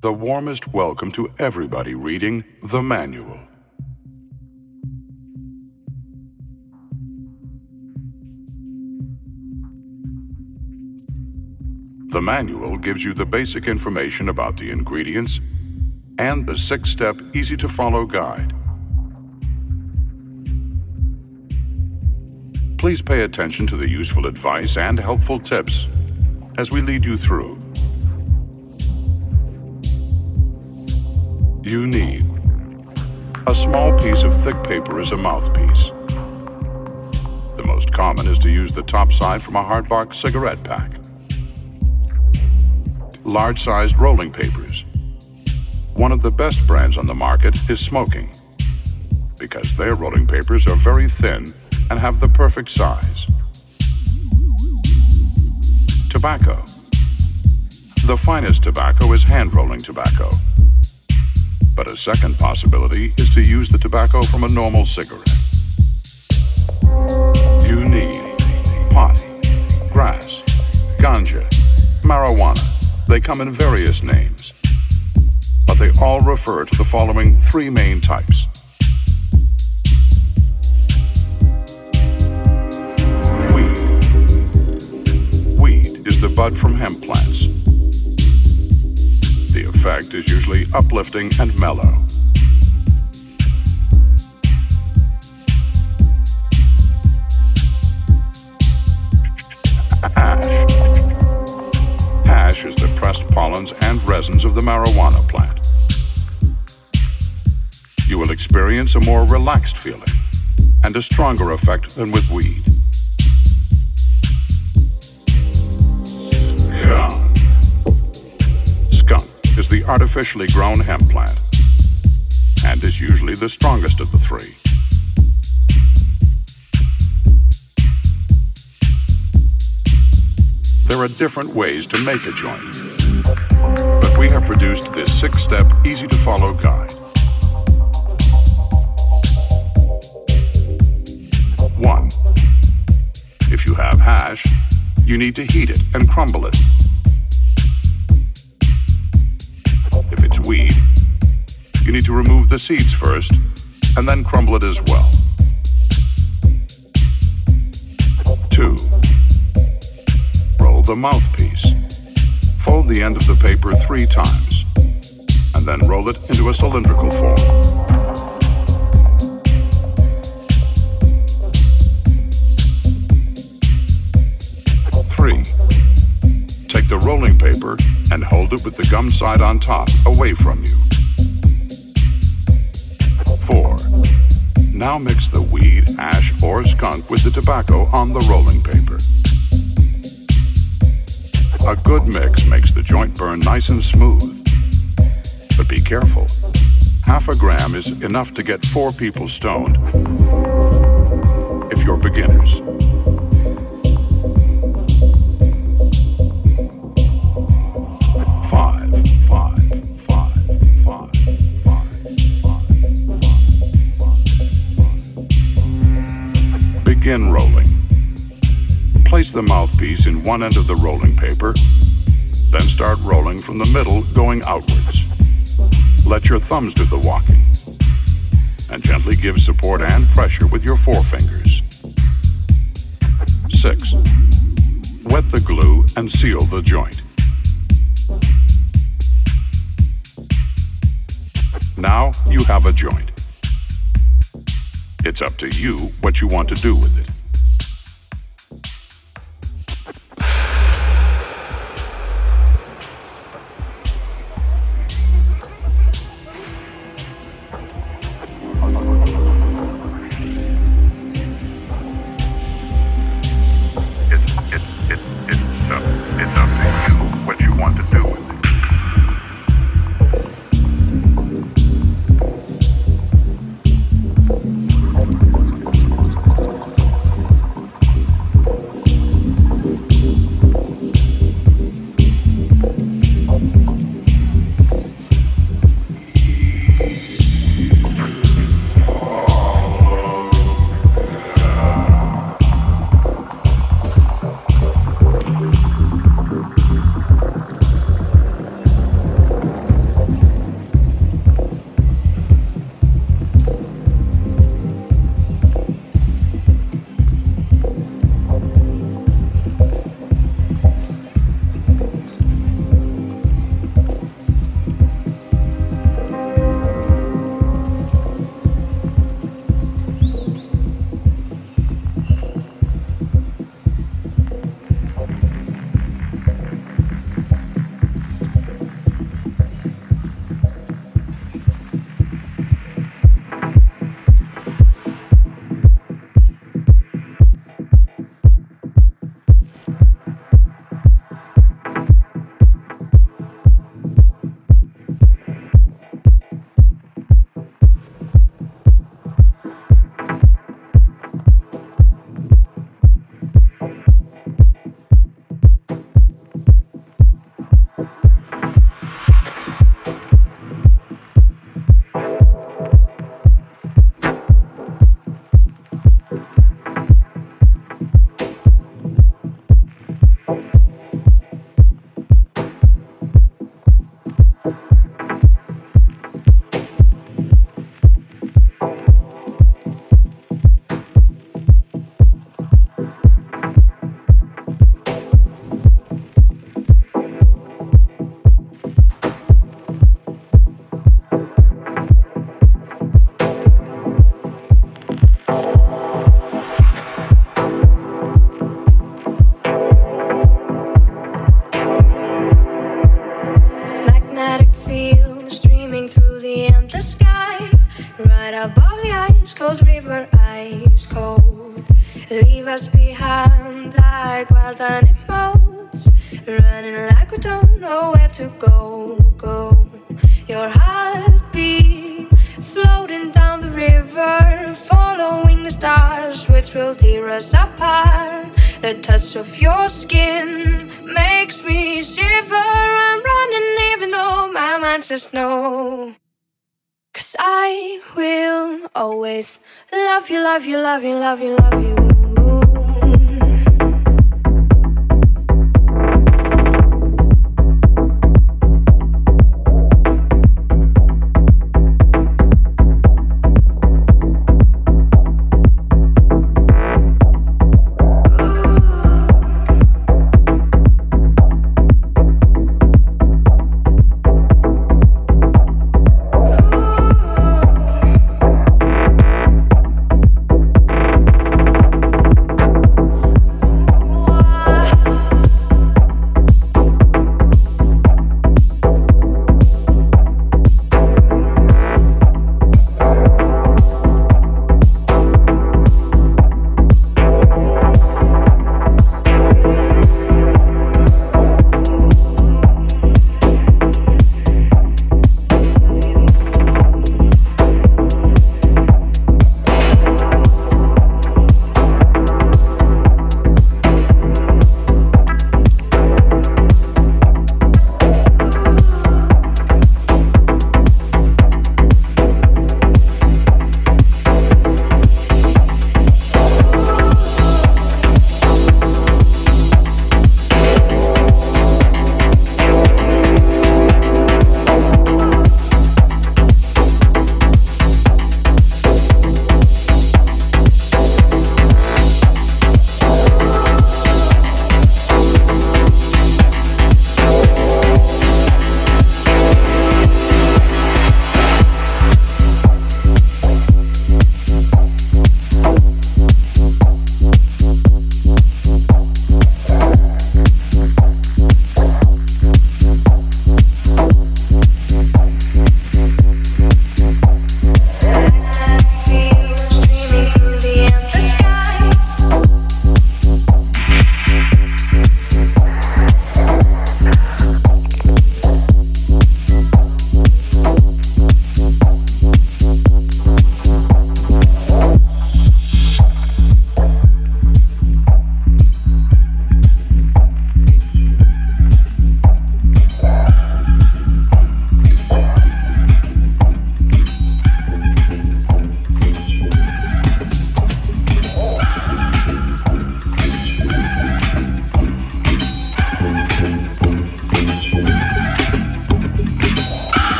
The warmest welcome to everybody reading the manual. The manual gives you the basic information about the ingredients and the six step, easy to follow guide. Please pay attention to the useful advice and helpful tips as we lead you through. You need a small piece of thick paper as a mouthpiece. The most common is to use the top side from a hardbox cigarette pack. Large sized rolling papers one of the best brands on the market is Smoking, because their rolling papers are very thin and have the perfect size. Tobacco. The finest tobacco is hand rolling tobacco. But a second possibility is to use the tobacco from a normal cigarette. You need pot, grass, ganja, marijuana. They come in various names but they all refer to the following three main types. Weed. Weed is the bud from hemp plants. Effect is usually uplifting and mellow. Ash. Hash is the pressed pollens and resins of the marijuana plant you will experience a more relaxed feeling and a stronger effect than with weed. Artificially grown hemp plant and is usually the strongest of the three. There are different ways to make a joint, but we have produced this six step, easy to follow guide. 1. If you have hash, you need to heat it and crumble it. You need to remove the seeds first and then crumble it as well. 2. Roll the mouthpiece. Fold the end of the paper three times and then roll it into a cylindrical form. Three, Take the rolling paper and hold it with the gum side on top, away from you. 4. Now mix the weed, ash, or skunk with the tobacco on the rolling paper. A good mix makes the joint burn nice and smooth. But be careful. Half a gram is enough to get four people stoned if you're beginners. Begin rolling. Place the mouthpiece in one end of the rolling paper, then start rolling from the middle going outwards. Let your thumbs do the walking, and gently give support and pressure with your forefingers. 6. Wet the glue and seal the joint. Now you have a joint. It's up to you what you want to do with it. love you, love you, love you, love you, love you.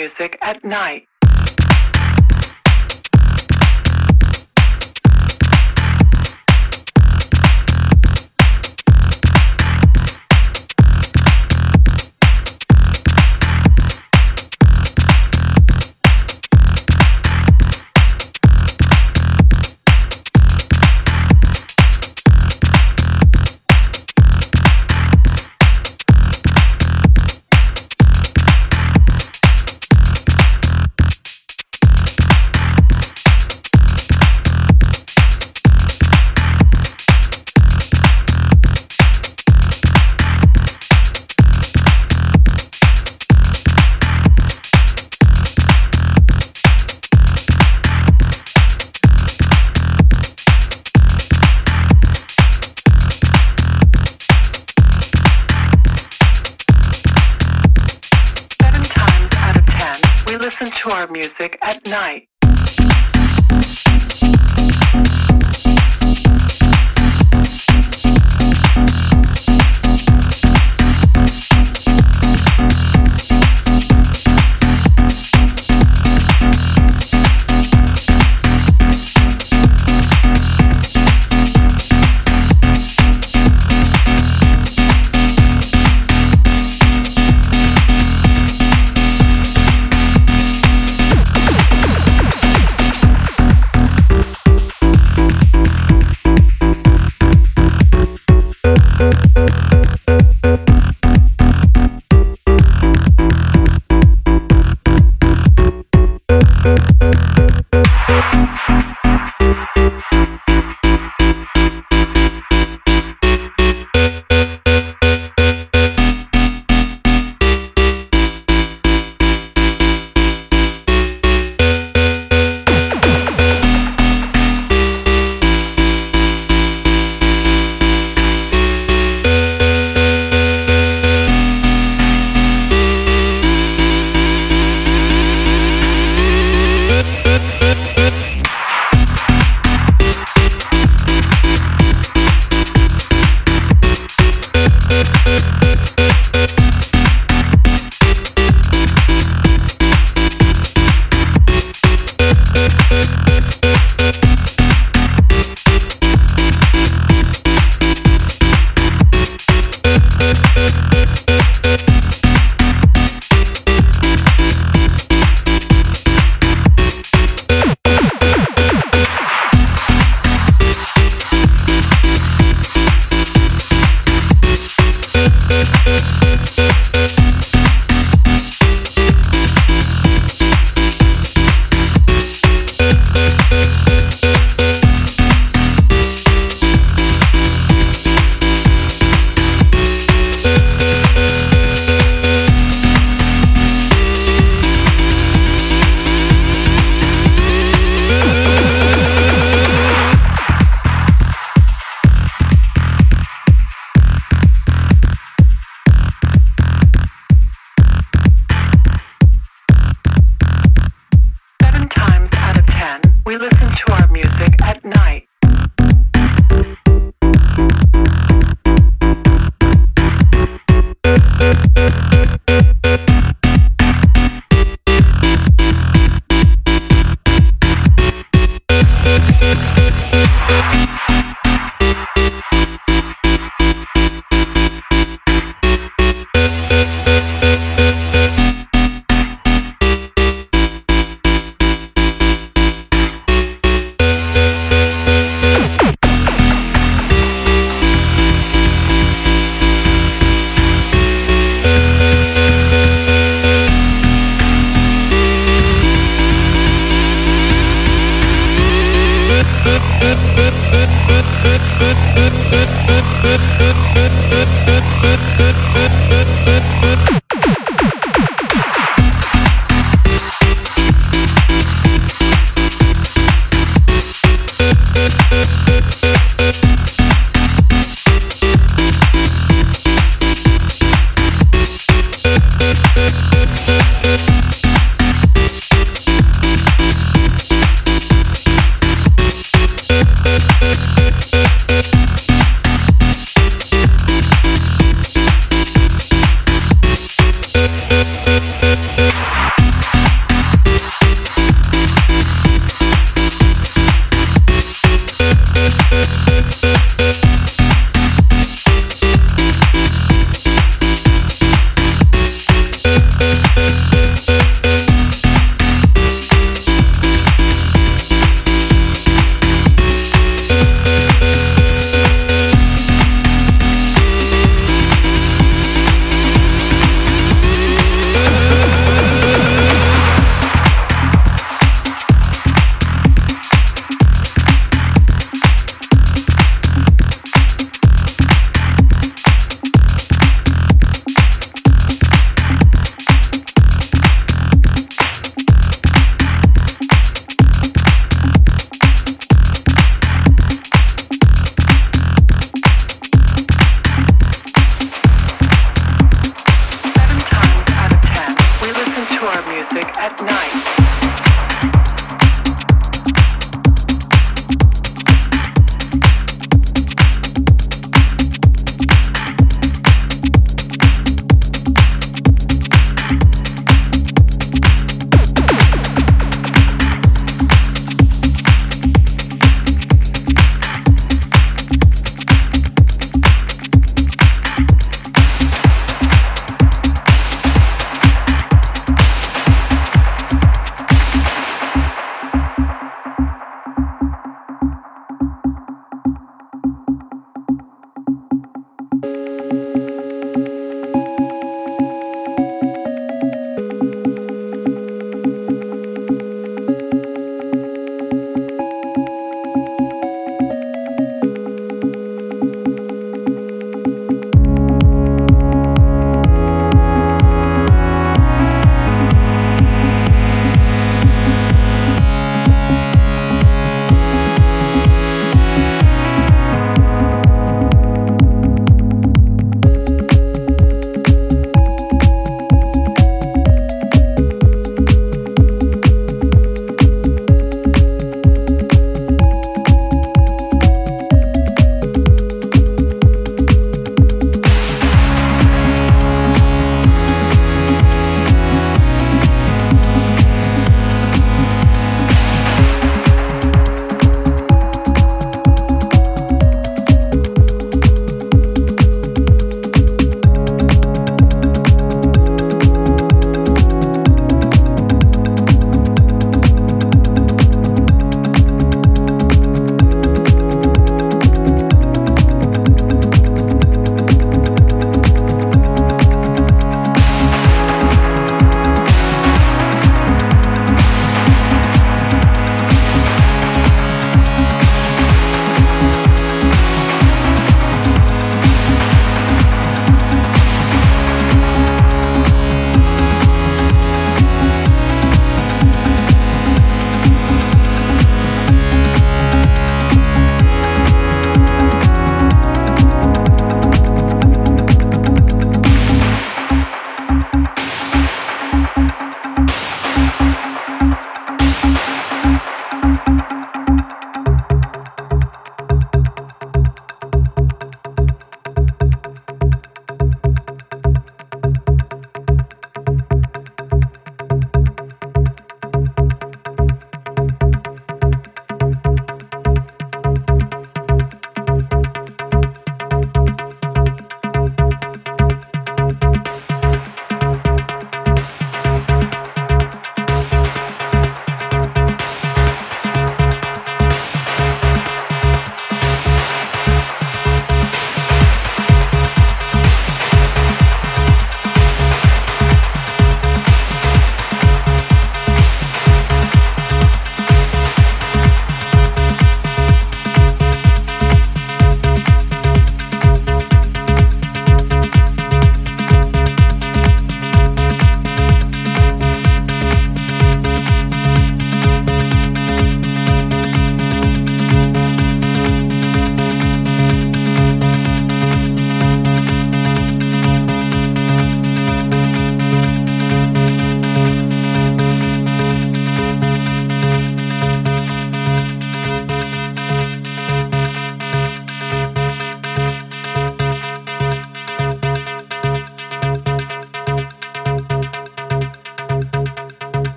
Music at night. We live